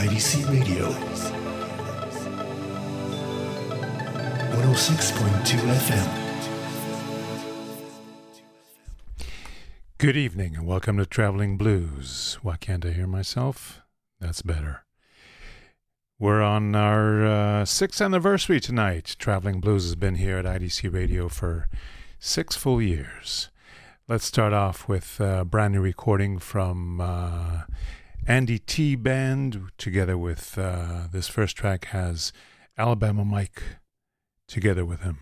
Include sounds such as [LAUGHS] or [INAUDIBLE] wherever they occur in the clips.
IDC Radio 106.2 FM. Good evening and welcome to Traveling Blues. Why can't I hear myself? That's better. We're on our uh, sixth anniversary tonight. Traveling Blues has been here at IDC Radio for six full years. Let's start off with a brand new recording from uh, Andy T Band, together with uh, this first track has Alabama Mike together with him.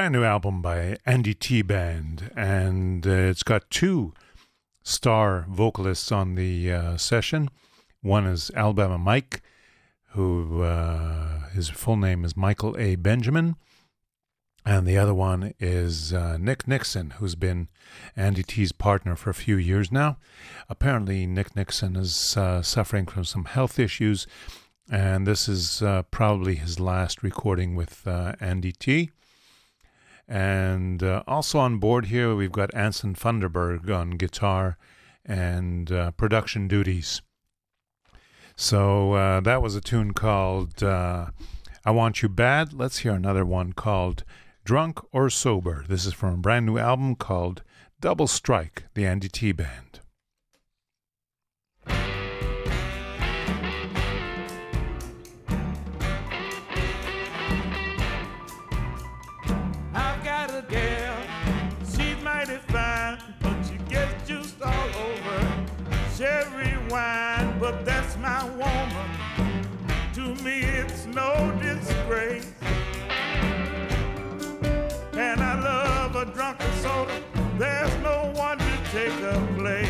Brand new album by Andy T Band, and uh, it's got two star vocalists on the uh, session. One is Alabama Mike, who uh, his full name is Michael A. Benjamin, and the other one is uh, Nick Nixon, who's been Andy T's partner for a few years now. Apparently, Nick Nixon is uh, suffering from some health issues, and this is uh, probably his last recording with Andy T. And uh, also on board here, we've got Anson Funderburgh on guitar and uh, production duties. So uh, that was a tune called uh, I Want You Bad. Let's hear another one called Drunk or Sober. This is from a brand new album called Double Strike, the Andy T Band. no disgrace. And I love a drunken soda, there's no one to take her place.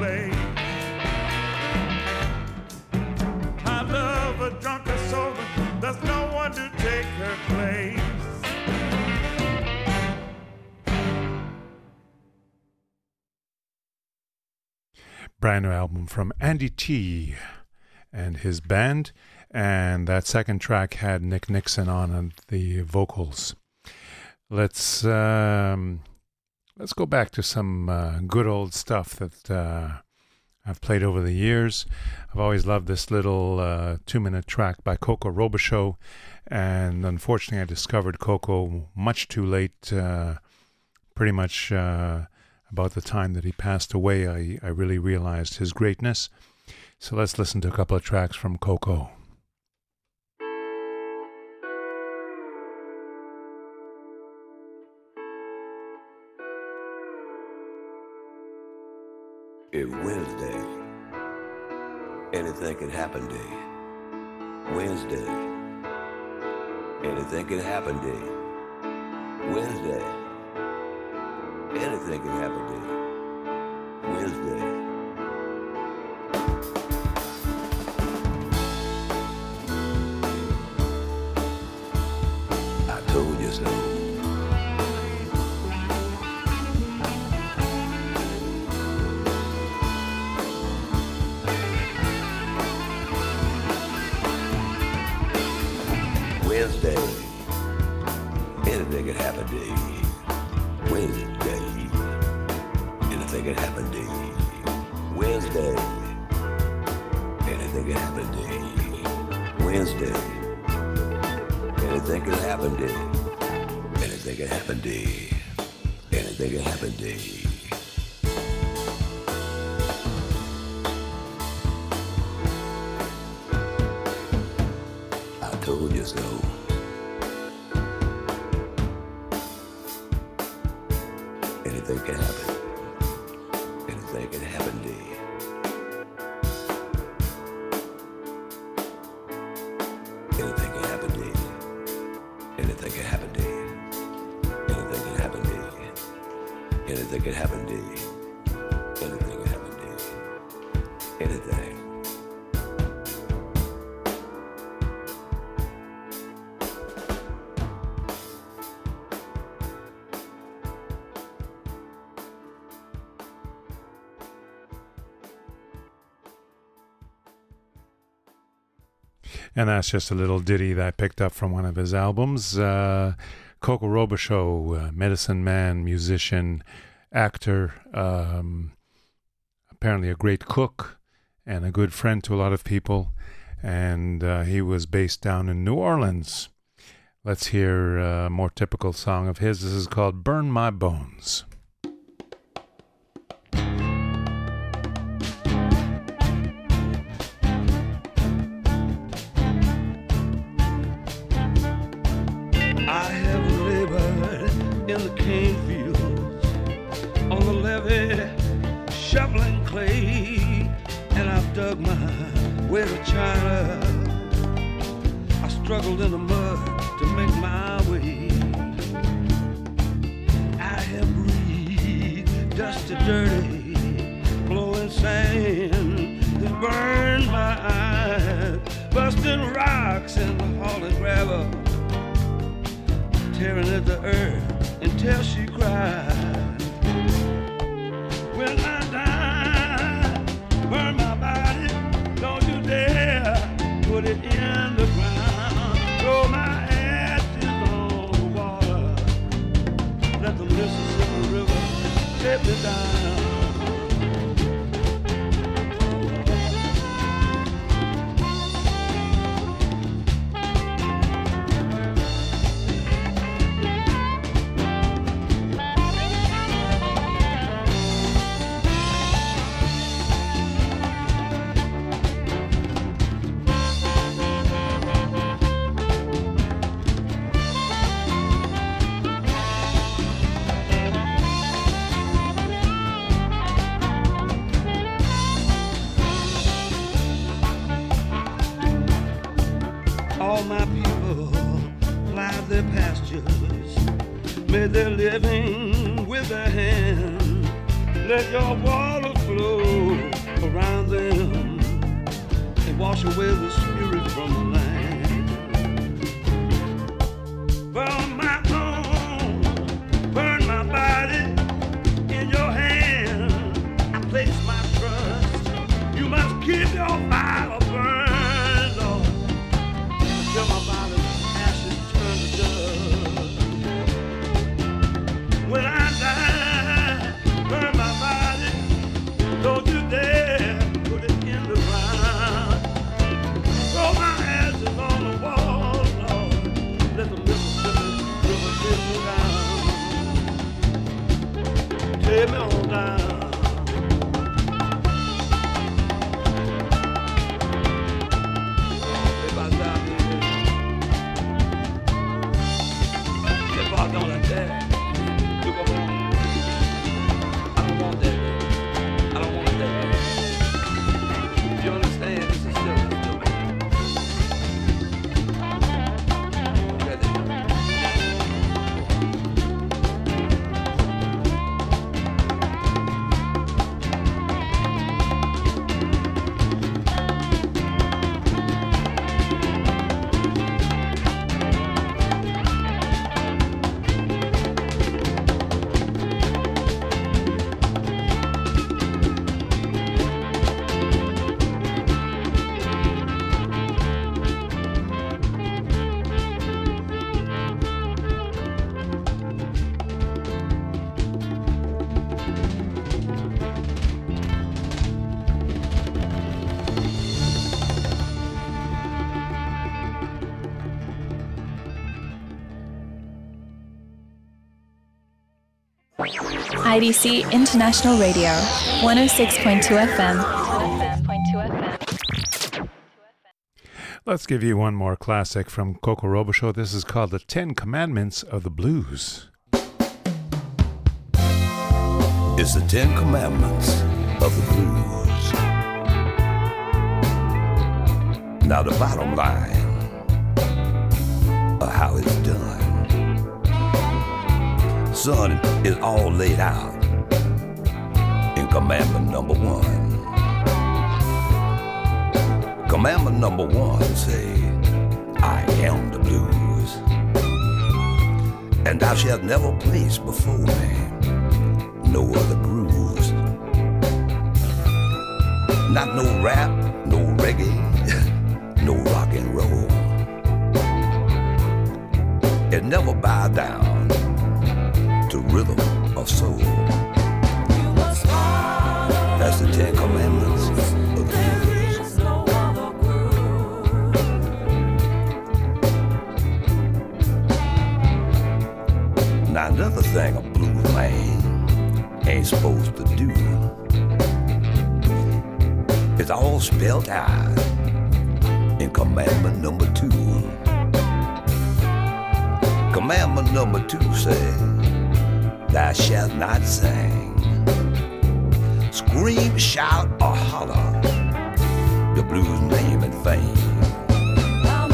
place. I love her drunk or sober. There's no one to take her place. brand new album from Andy T and his band. And that second track had Nick Nixon on the vocals. Let's um, let's go back to some uh, good old stuff that uh, I've played over the years. I've always loved this little uh, two minute track by Coco Robicheaux, and unfortunately, I discovered Coco much too late. Uh, pretty much uh, about the time that he passed away, I, I really realized his greatness. So let's listen to a couple of tracks from Coco. It's Wednesday. Anything can happen day. Wednesday. Anything can happen day. Wednesday. Anything can happen day. Wednesday. And that's just a little ditty that I picked up from one of his albums. Uh, Coco Robicheaux, uh, medicine man, musician, actor, um, apparently a great cook and a good friend to a lot of people. And uh, he was based down in New Orleans. Let's hear a more typical song of his. This is called Burn My Bones. China. I struggled in the mud to make my way. I have breathed dusty, dirty, blowing sand that burned my eyes, busting rocks and hauling gravel tearing at the earth until she cried. Take me down. All my people plowed their pastures, made their living with their hands. Let your water flow around them and wash away the spirit from the land. Burn my home, burn my body in your hand. I place my trust. You must keep your fire IDC International Radio, 106.2 FM. Let's give you one more classic from Coco Robicheaux. This is called The Ten Commandments of the Blues. It's the Ten Commandments of the blues. Now the bottom line of how it's done. Son, is all laid out in commandment number one. Commandment number one say, I am the blues. And thou shalt never place before me no other grooves. Not no rap, no reggae, [LAUGHS] no rock and roll. It never bow down to rhythm of soul. That's the Ten Commandments of the blues. Now another thing a blues man ain't supposed to do. It's all spelled out in commandment number two. Commandment number two says, Thou shalt not sing, scream, shout, or holler the blues name and fame. Oh,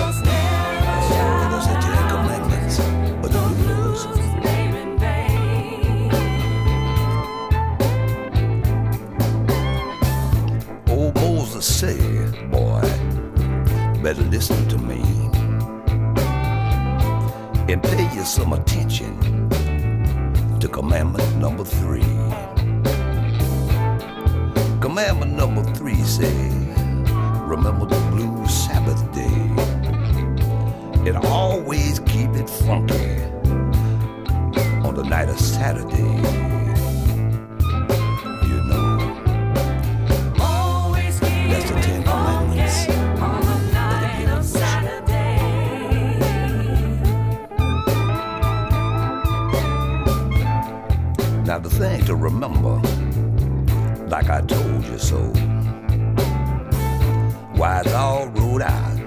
those are Ten Commandments of the blues. Old Moses said, boy, better listen to me and pay you some attention to commandment number three. Commandment number three says, remember the blue Sabbath day. And always keep it funky on the night of Saturday. Thing to remember, like I told you so, why it's all ruled out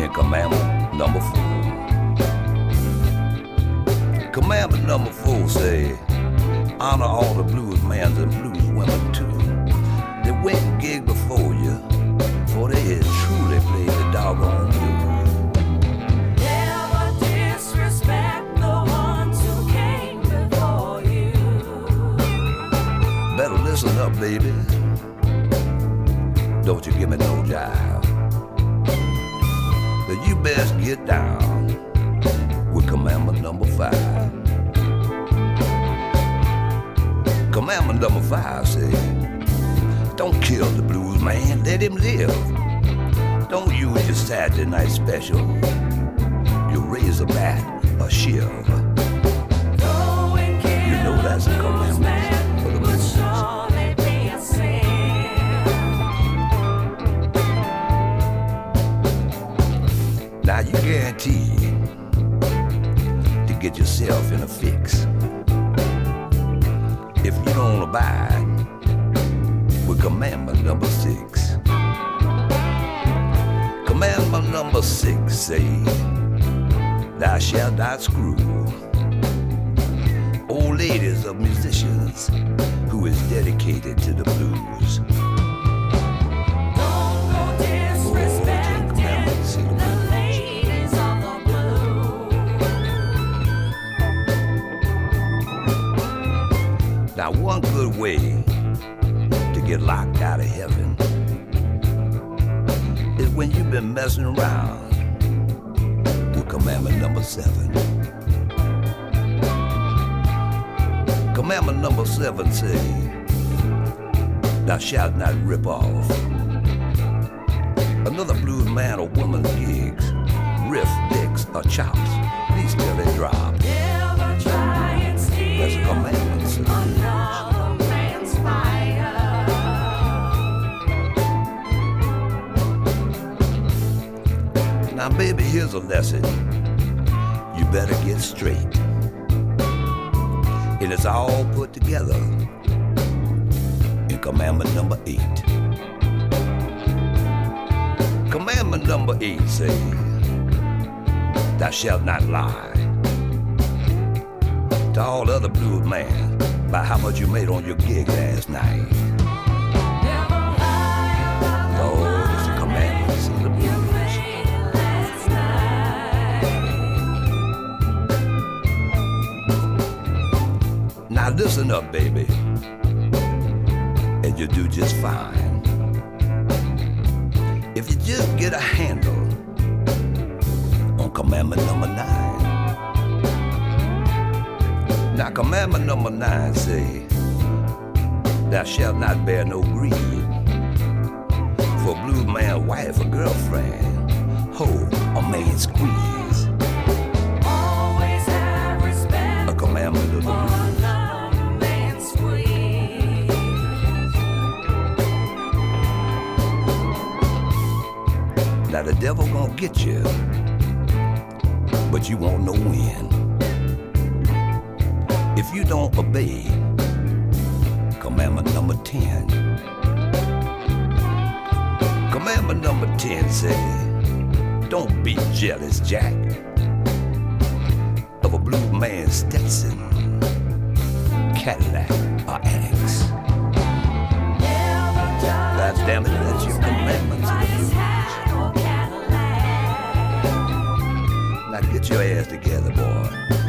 in commandment number four. Commandment number four say, honor all the blues a shiv. You know that's a commandment for the blues. Now you guarantee to get yourself in a fix if you don't abide with commandment number six. Commandment number six say, Thou shalt not screw old ladies of musicians who is dedicated to the blues. Ten Commandments of the blues. Now, one good way to get locked out of heaven is when you've been messing around commandment number seven. Commandment number seven says, Thou shalt not rip off another blues man or woman's gigs, riff, licks, or chops. These till they drop. That's a commandment. blues. Now, baby, here's a lesson. Better get straight. And it's all put together in commandment number eight. Commandment number eight says, Thou shalt not lie. to all other blues man by how much you made on your gig last night. Listen up, baby, and you do just fine. If you just get a handle on commandment number nine. Now, commandment number nine say, Thou shalt not bear no greed. For a blue man, wife, or girlfriend, ho, a man squeeze. A commandment of the the devil gonna get you, but you won't know when. If you don't obey commandment number 10. Commandment number 10 say, don't be jealous, Jack, of a blue man's Stetson, Cadillac, or Annex. God damn it, that's your commandments get your ass together, boy.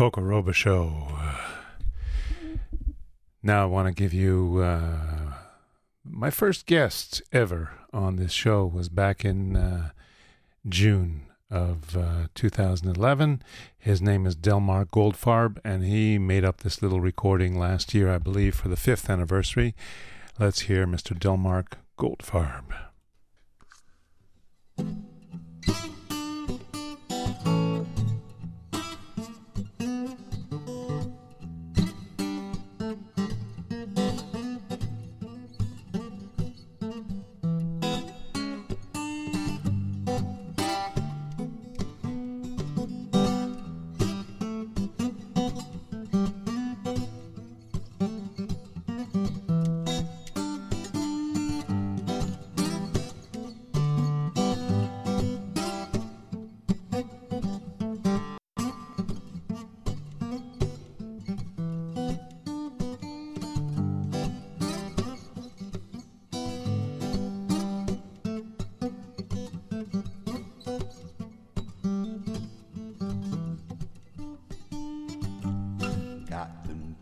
Coco Robicheaux. Now I want to give you uh, my first guest ever on this show was back in uh, June of uh, 2011. His name is Delmark Goldfarb, and he made up this little recording last year, I believe, for the fifth anniversary. Let's hear Mr. Delmark Goldfarb.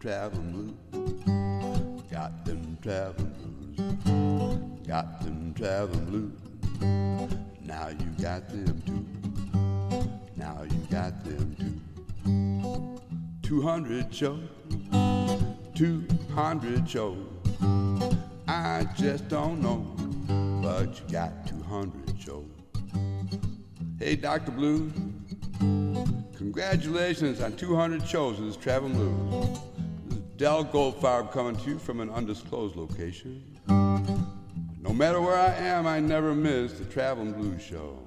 Traveling blues. Got them traveling blues. Got them traveling blues. Now you got them too. Now you got them too. 200 shows. 200 shows. I just don't know. But you got 200 shows. Hey, Dr. Blue, Congratulations on 200 shows of this Traveling Blues. This is Del Goldfarb coming to you from an undisclosed location. No matter where I am, I never miss the Traveling Blues show.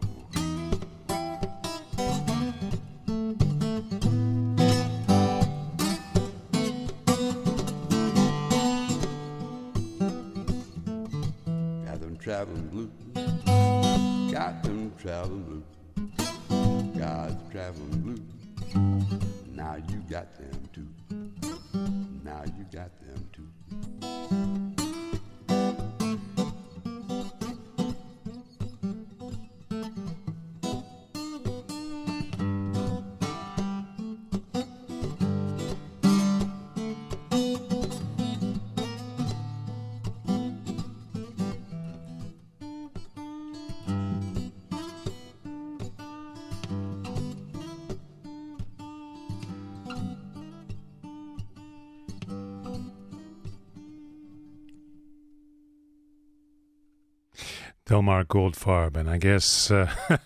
Delmark Goldfarb, and I guess uh, [LAUGHS]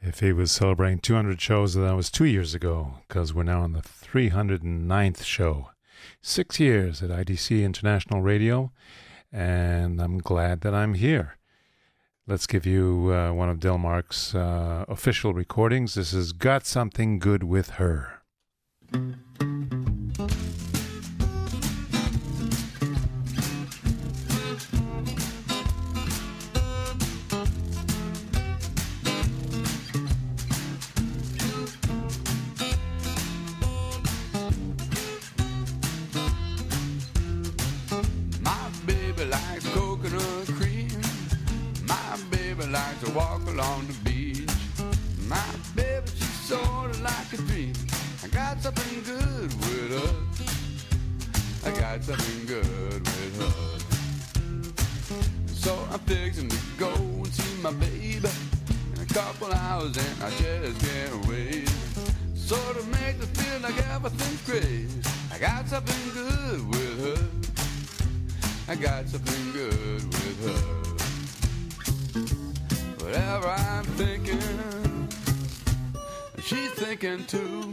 if he was celebrating 200 shows, that was two years ago, because we're now on the 309th show. Six years at IDC International Radio, and I'm glad that I'm here. Let's give you uh, one of Delmark's uh, official recordings. This is Got Something Good with Her. Walk along the beach. My baby, she's sort of like a dream. I got something good with her. I got something good with her. So I'm fixing to go and see my baby in a couple hours, and I just can't wait. Sort of makes me feel like everything's great. I got something good with her. I got something good with her. Whatever I'm thinking, she's thinking too.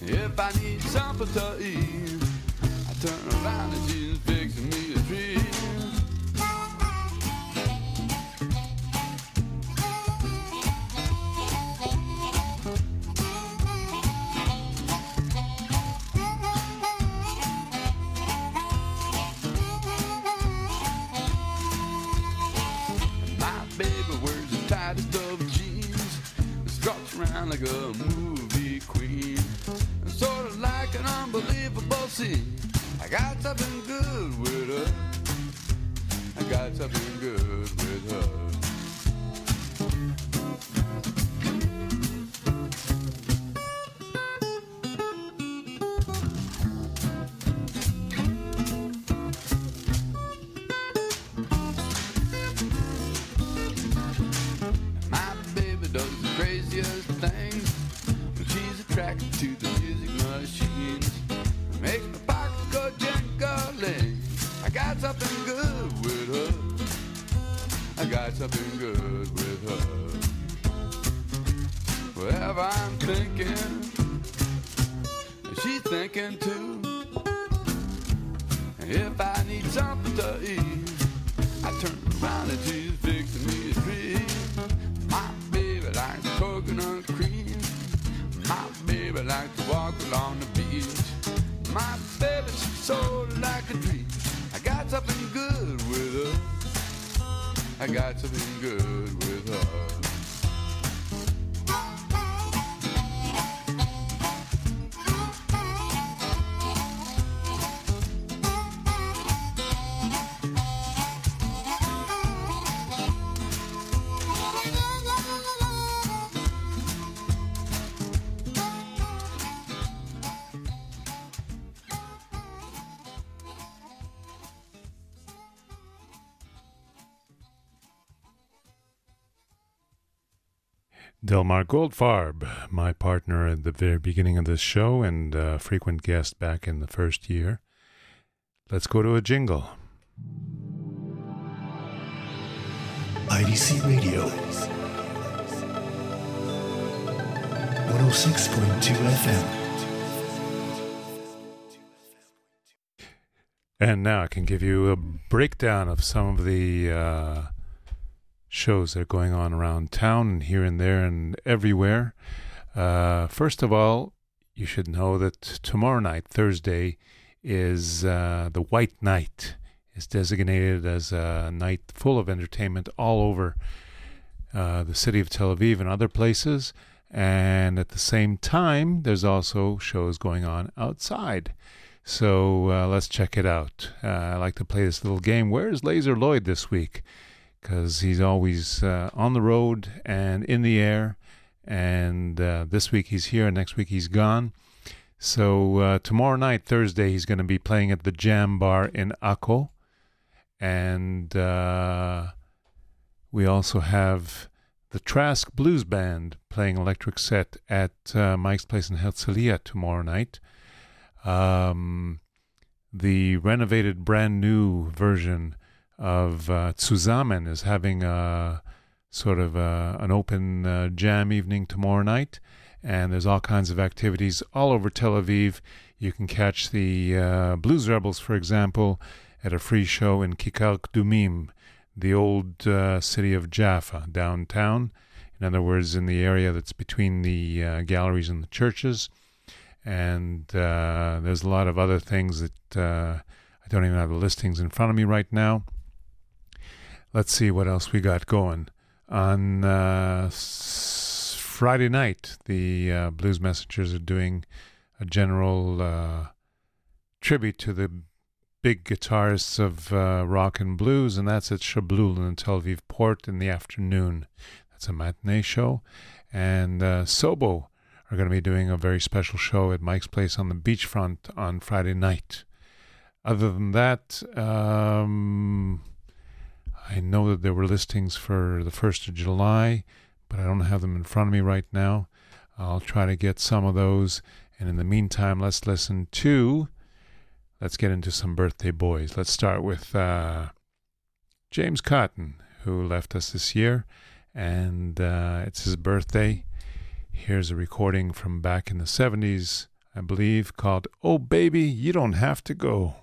If I need something to eat, I turn around and she's fixing me a treat. Around like a movie queen, sort of like an unbelievable scene. I got something good with her. I got something good with her. Delmark Goldfarb, my partner at the very beginning of this show and uh, frequent guest back in the first year. Let's go to a jingle. IDC Radio. 106.2 FM. And now I can give you a breakdown of some of the uh, shows that are going on around town and here and there and everywhere. Uh, first of all, you should know that tomorrow night, Thursday, is uh, the White Night. It's designated as a night full of entertainment all over uh, the city of Tel Aviv and other places. And at the same time, there's also shows going on outside. So uh, let's check it out. Uh, I like to play this little game. Where's Lazer Lloyd this week? Because he's always uh, on the road and in the air. And uh, this week he's here, and next week he's gone. So uh, tomorrow night, Thursday, he's going to be playing at the Jam Bar in Akko. And uh, we also have the Trask Blues Band playing electric set at uh, Mike's Place in Herzliya tomorrow night. Um, the renovated, brand new version of uh, Zusammen is having a sort of a, an open uh, jam evening tomorrow night, and there's all kinds of activities all over Tel Aviv. You can catch the uh, Blues Rebels, for example, at a free show in Kikar Kdumim, the old uh, city of Jaffa, downtown. In other words, in the area that's between the uh, galleries and the churches. And uh, there's a lot of other things that uh, I don't even have the listings in front of me right now. Let's see what else we got going. On uh, s- Friday night, the uh, Blues Messengers are doing a general uh, tribute to the big guitarists of uh, rock and blues, and that's at Shablul in Tel Aviv Port in the afternoon. That's a matinee show. And uh, Sobo are going to be doing a very special show at Mike's Place on the beachfront on Friday night. Other than that, um, I know that there were listings for the 1st of July, but I don't have them in front of me right now. I'll try to get some of those. And in the meantime, let's listen to. Let's get into some birthday boys. Let's start with uh, James Cotton, who left us this year, and uh, it's his birthday. Here's a recording from back in the 70s, I believe, called Oh Baby, You Don't Have to Go.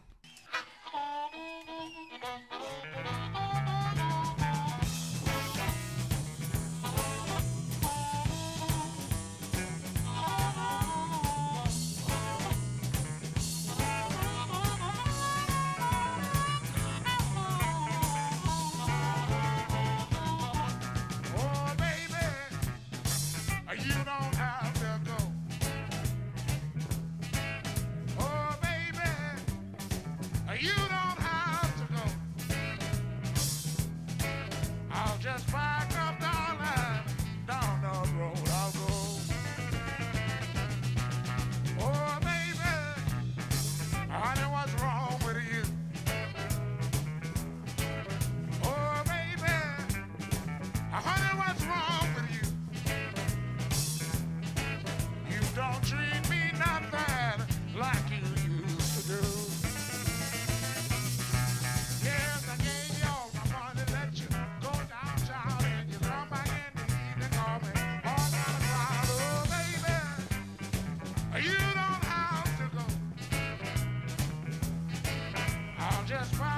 Just back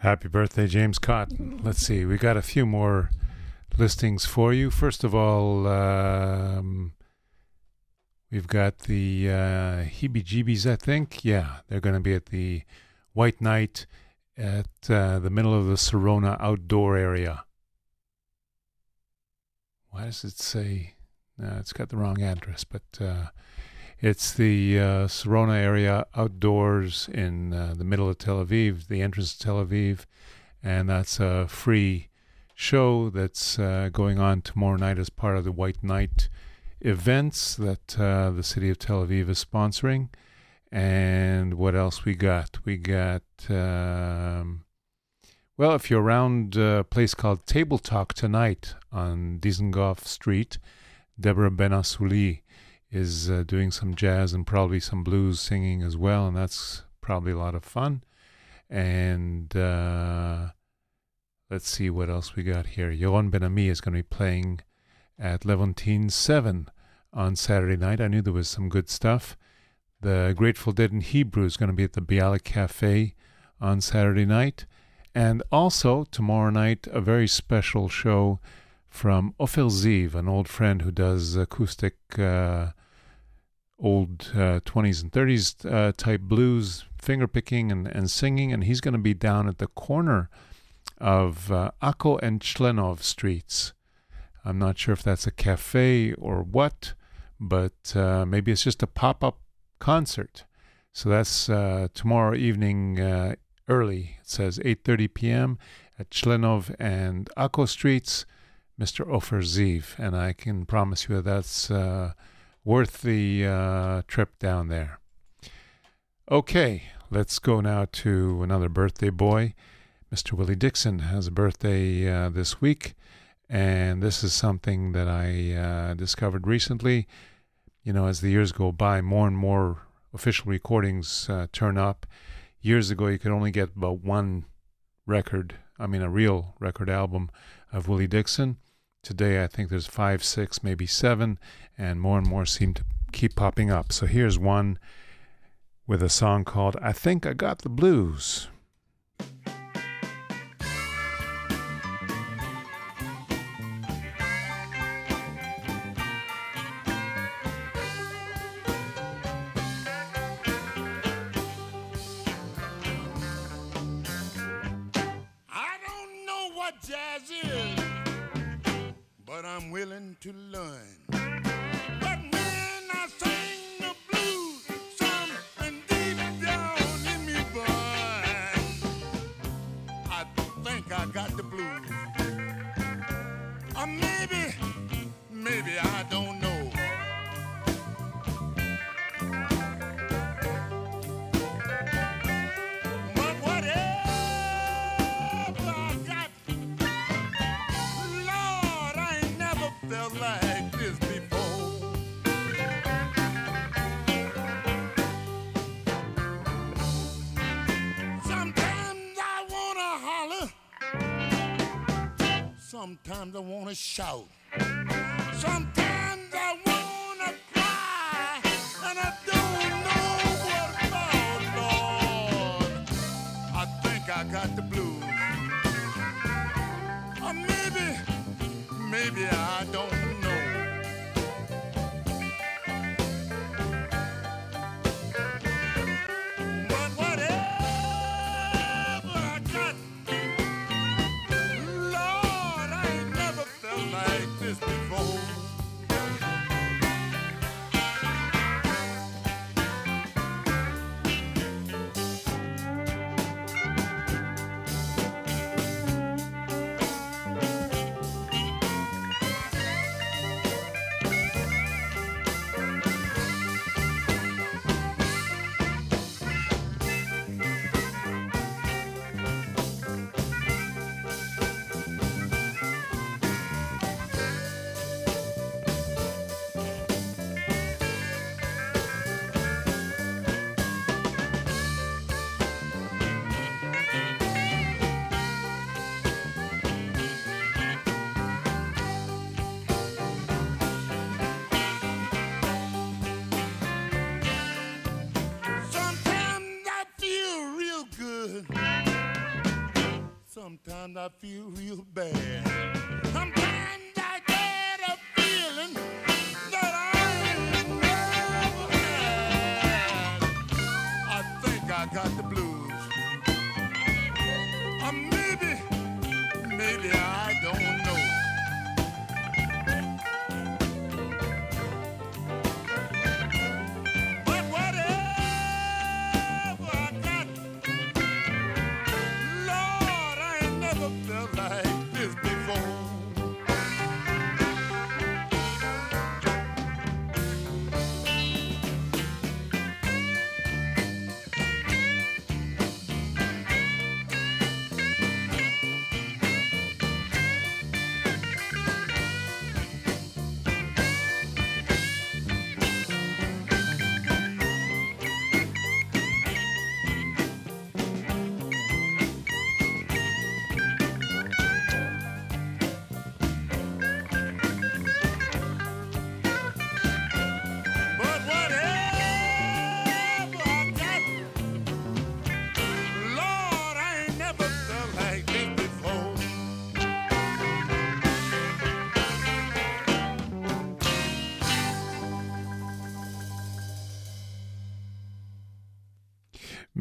Happy birthday, James Cotton. Let's see, we got a few more listings for you. First of all, um, we've got the uh, Heebie Jeebies, I think. Yeah, they're going to be at the White Night at uh, the middle of the Sarona outdoor area. why does it say? No, it's got the wrong address, but uh, it's the uh, Sarona area outdoors in uh, the middle of Tel Aviv, the entrance to Tel Aviv, and that's a free show that's uh, going on tomorrow night as part of the White Night events that uh, the city of Tel Aviv is sponsoring. And what else we got? We got, um, well, if you're around a place called Table Talk tonight on Dizengoff Street, Deborah Ben Asuli is uh, doing some jazz and probably some blues singing as well, and that's probably a lot of fun. And uh, let's see what else we got here. Yoron Ben Ami is going to be playing at Levontin 7 on Saturday night. I knew there was some good stuff. The Grateful Dead in Hebrew is going to be at the Bialik Cafe on Saturday night. And also, tomorrow night, a very special show from Ofer Ziv, an old friend who does acoustic, uh, old uh, 20s and 30s uh, type blues, finger picking and, and singing. And he's going to be down at the corner of uh, Akko and Chlenov streets. I'm not sure if that's a cafe or what, but uh, maybe it's just a pop up concert. So that's uh, tomorrow evening uh, early. It says 8:30 p.m. at Chlenov and Akko streets. Mr. Ofer Ziv, and I can promise you that that's worth the uh, trip down there. Okay, let's go now to another birthday boy. Mr. Willie Dixon has a birthday uh, this week, and this is something that I uh, discovered recently. You know, as the years go by, more and more official recordings uh, turn up. Years ago, you could only get about one record, I mean, a real record album of Willie Dixon. Today, I think there's five, six, maybe seven, and more and more seem to keep popping up. So here's one with a song called I Think I Got the Blues. Bad.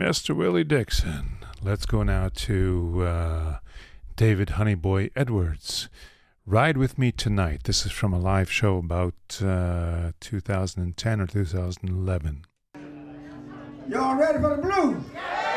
Mr. Willie Dixon. Let's go now to uh, David Honeyboy Edwards. Ride with Me Tonight. This is from a live show about uh, 2010 or 2011. Y'all ready for the blues? Can't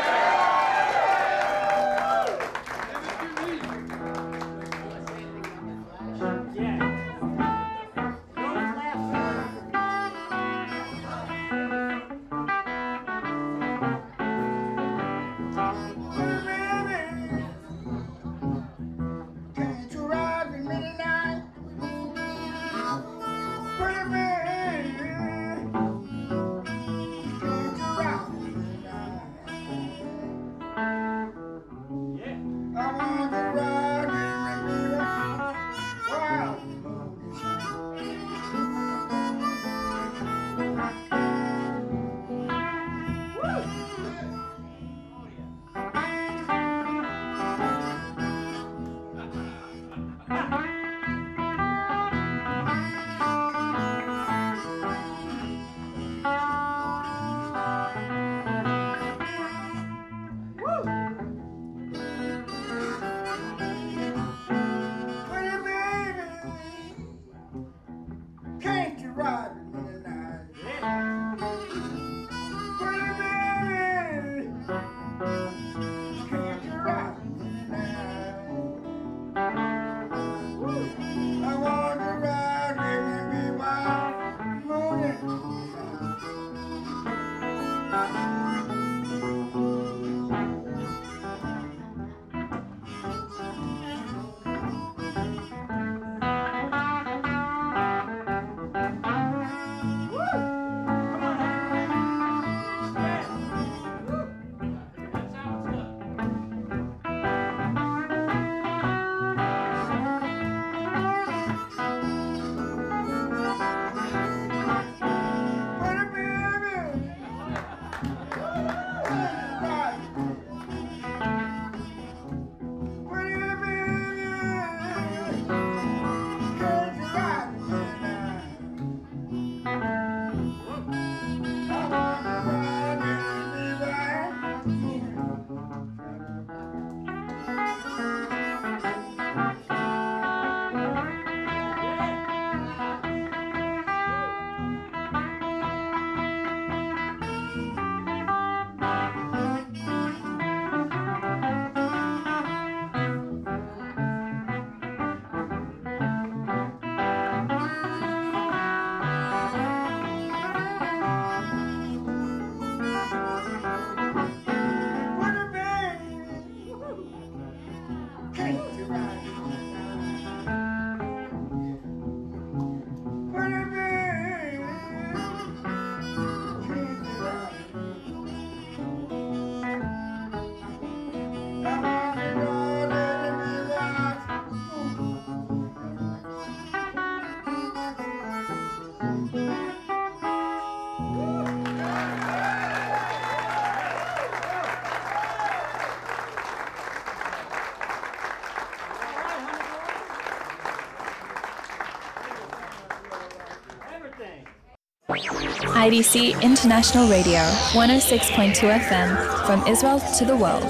IDC International Radio, 106.2 FM, from Israel to the world.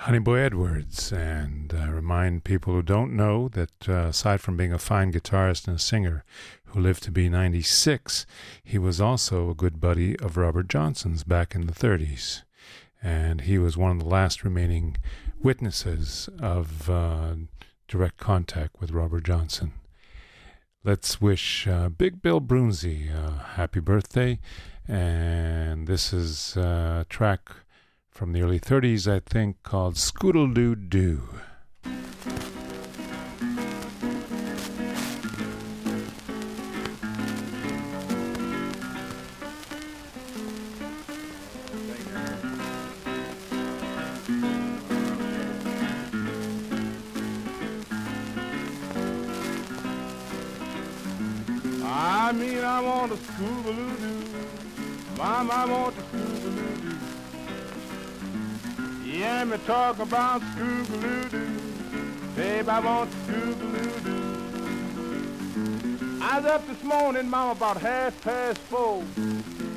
Honeyboy Edwards, and uh, remind people who don't know that uh, aside from being a fine guitarist and a singer who lived to be 96, he was also a good buddy of Robert Johnson's back in the 30s. And he was one of the last remaining witnesses of uh, direct contact with Robert Johnson. Let's wish uh, Big Bill Broonzy a happy birthday. And this is a track from the early 30s, I think, called Scoodle Doo Doo. I want a scoobaloo-doo. Mom, I want a scoobaloo-doo. Yeah, me talk about scoobaloo-doo. Babe, I want scoobaloo-doo. I was up this morning, mama, about half past four.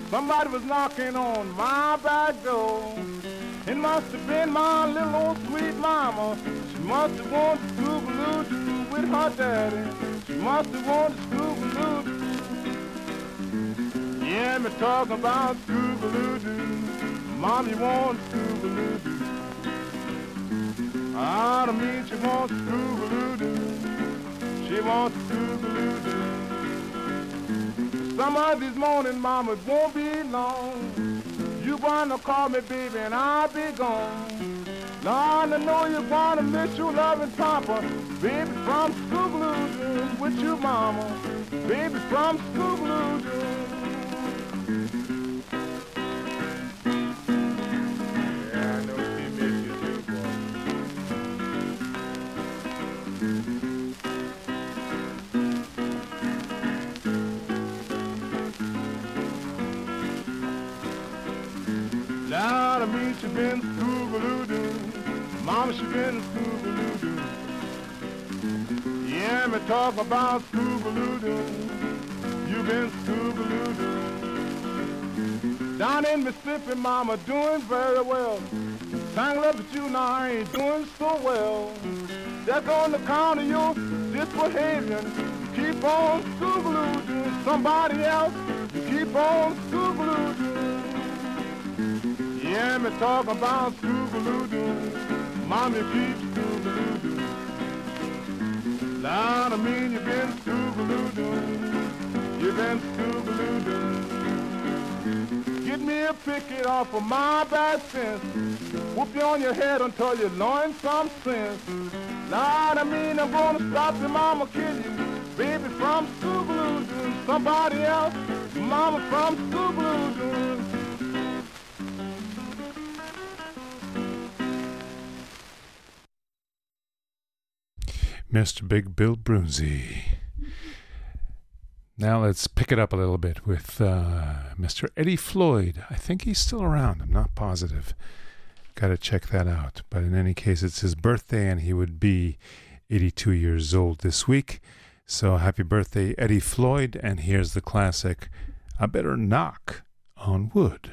Somebody was knocking on my back door. It must have been my little old sweet mama. She must have wanted scoobaloo with her daddy. She must have wanted scoobaloo Yeah, me talking about scoobaloo Mommy wants scoobaloo I don't mean she wants scoobaloo She wants scoobaloo Some of these morning mamas won't be long. You wanna call me baby and I'll be gone. Lord, I know you wanna miss your loving papa. Baby from Scoobaloo with your mama. Baby from Scoobaloo. Talk about Scoobaloo-Doo. You been Scoobaloo-Doo. Down in Mississippi, Mama, doing very well. Tangled up with you now, I ain't doing so well. That's on the count of your disbehavior. Keep on Scoobaloo-Doo. Somebody else, keep on Scoobaloo-Doo. Yeah, me talk about Scoobaloo-Doo. Mommy keeps Scoobaloo-Doo. Lord, I mean you've been Scoobaloo-Doo. You've been Scoobaloo-Doo. Get me a picket off of my bad sense. Whoop you on your head until you learn some sense. Lord, I mean I'm gonna stop your mama kill you. Baby from Scoobaloo-Doo. Somebody else. Mama from Scoobaloo-Doo. Mr. Big Bill Broonzy. Now let's pick it up a little bit with uh, Mr. Eddie Floyd. I think he's still around. I'm not positive. Got to check that out. But in any case, it's his birthday, and he would be 82 years old this week. So happy birthday, Eddie Floyd. And here's the classic I Better Knock on Wood.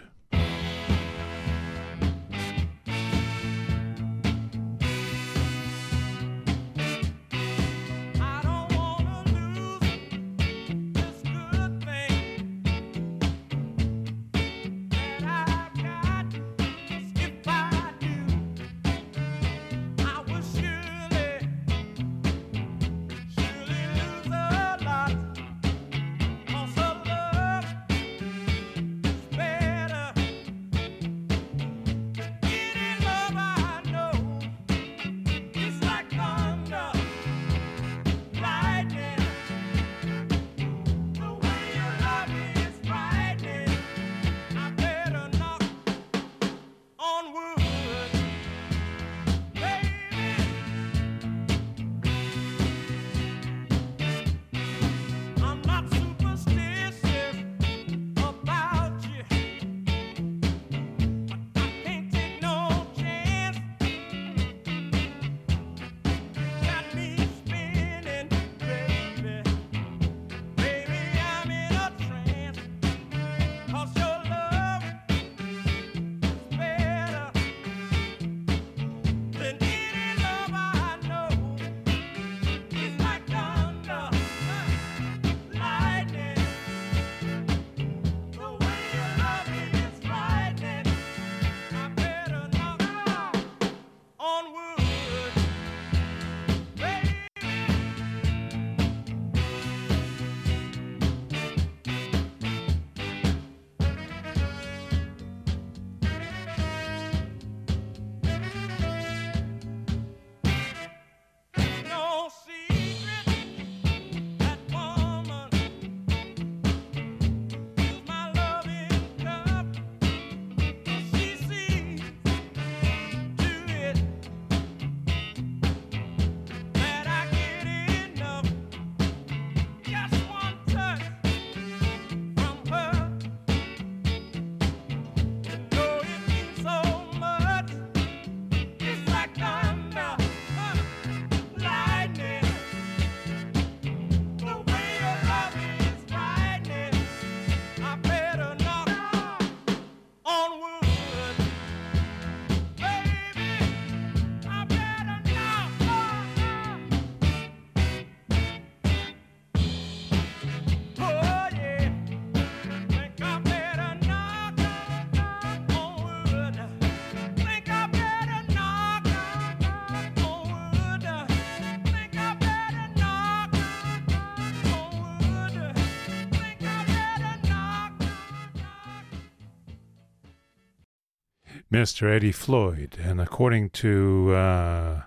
Mr. Eddie Floyd. And according to uh,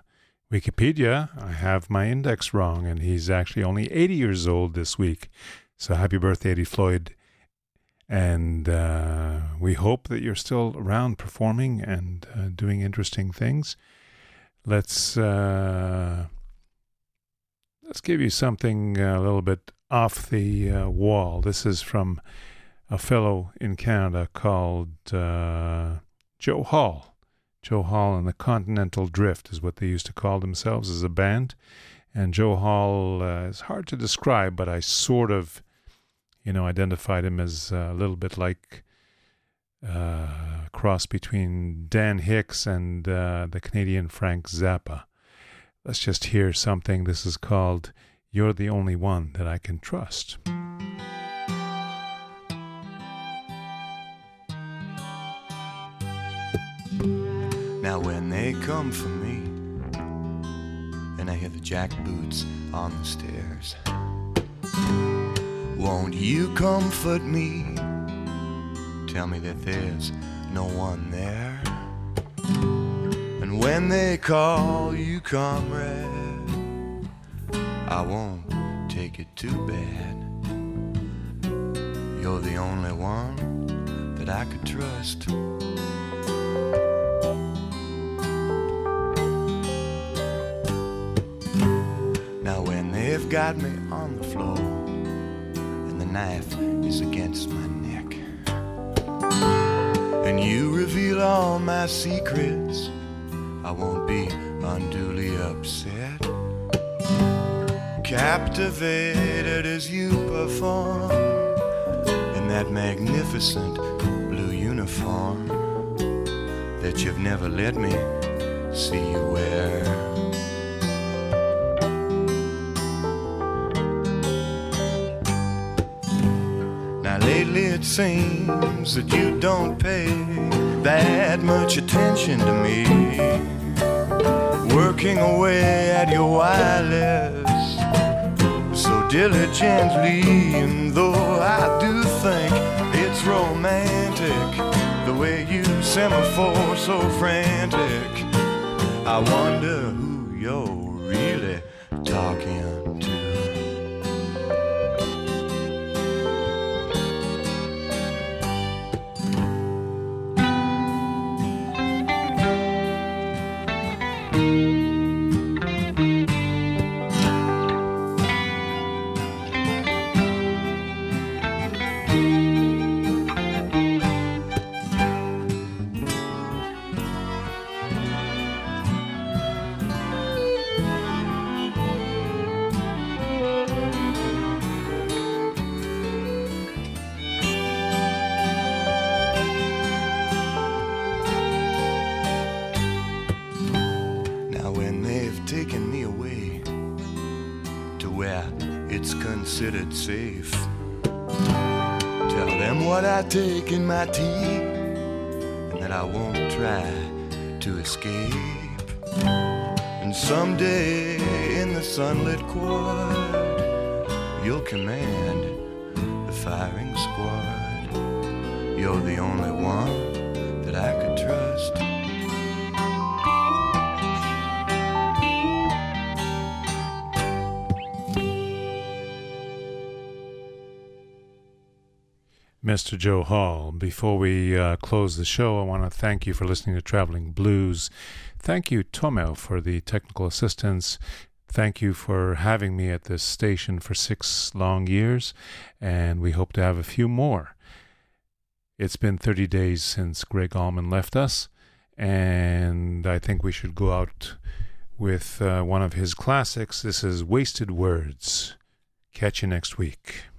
Wikipedia, I have my index wrong, and he's actually only 80 years old this week. So happy birthday, Eddie Floyd. And uh, we hope that you're still around performing and uh, doing interesting things. Let's uh, let's give you something a little bit off the uh, wall. This is from a fellow in Canada called uh, Joe Hall. Joe Hall and the Continental Drift is what they used to call themselves as a band. And Joe Hall uh, is hard to describe, but I sort of you know, identified him as a little bit like uh, a cross between Dan Hicks and uh, the Canadian Frank Zappa. Let's just hear something. This is called You're the Only One That I Can Trust. Come for me, and I hear the jackboots on the stairs. Won't you comfort me? Tell me that there's no one there. And when they call you comrade, I won't take it too bad. You're the only one that I could trust. Now, when they've got me on the floor and the knife is against my neck, and you reveal all my secrets, I won't be unduly upset. Captivated as you perform in that magnificent blue uniform that you've never let me see you wear. It seems that you don't pay that much attention to me. Working away at your wireless so diligently, and though I do think it's romantic the way you semaphore so frantic, I wonder who you're really talking to. In my tea and that I won't try to escape. And someday in the sunlit quad, you'll command the firing squad. You're the only one that I could trust. Mr. Joe Hall. Before we uh, close the show, I want to thank you for listening to Traveling Blues. Thank you, Tomel, for the technical assistance. Thank you for having me at this station for six long years, and we hope to have a few more. It's been 30 days since Gregg Allman left us, and I think we should go out with uh, one of his classics. This is Wasted Words. Catch you next week.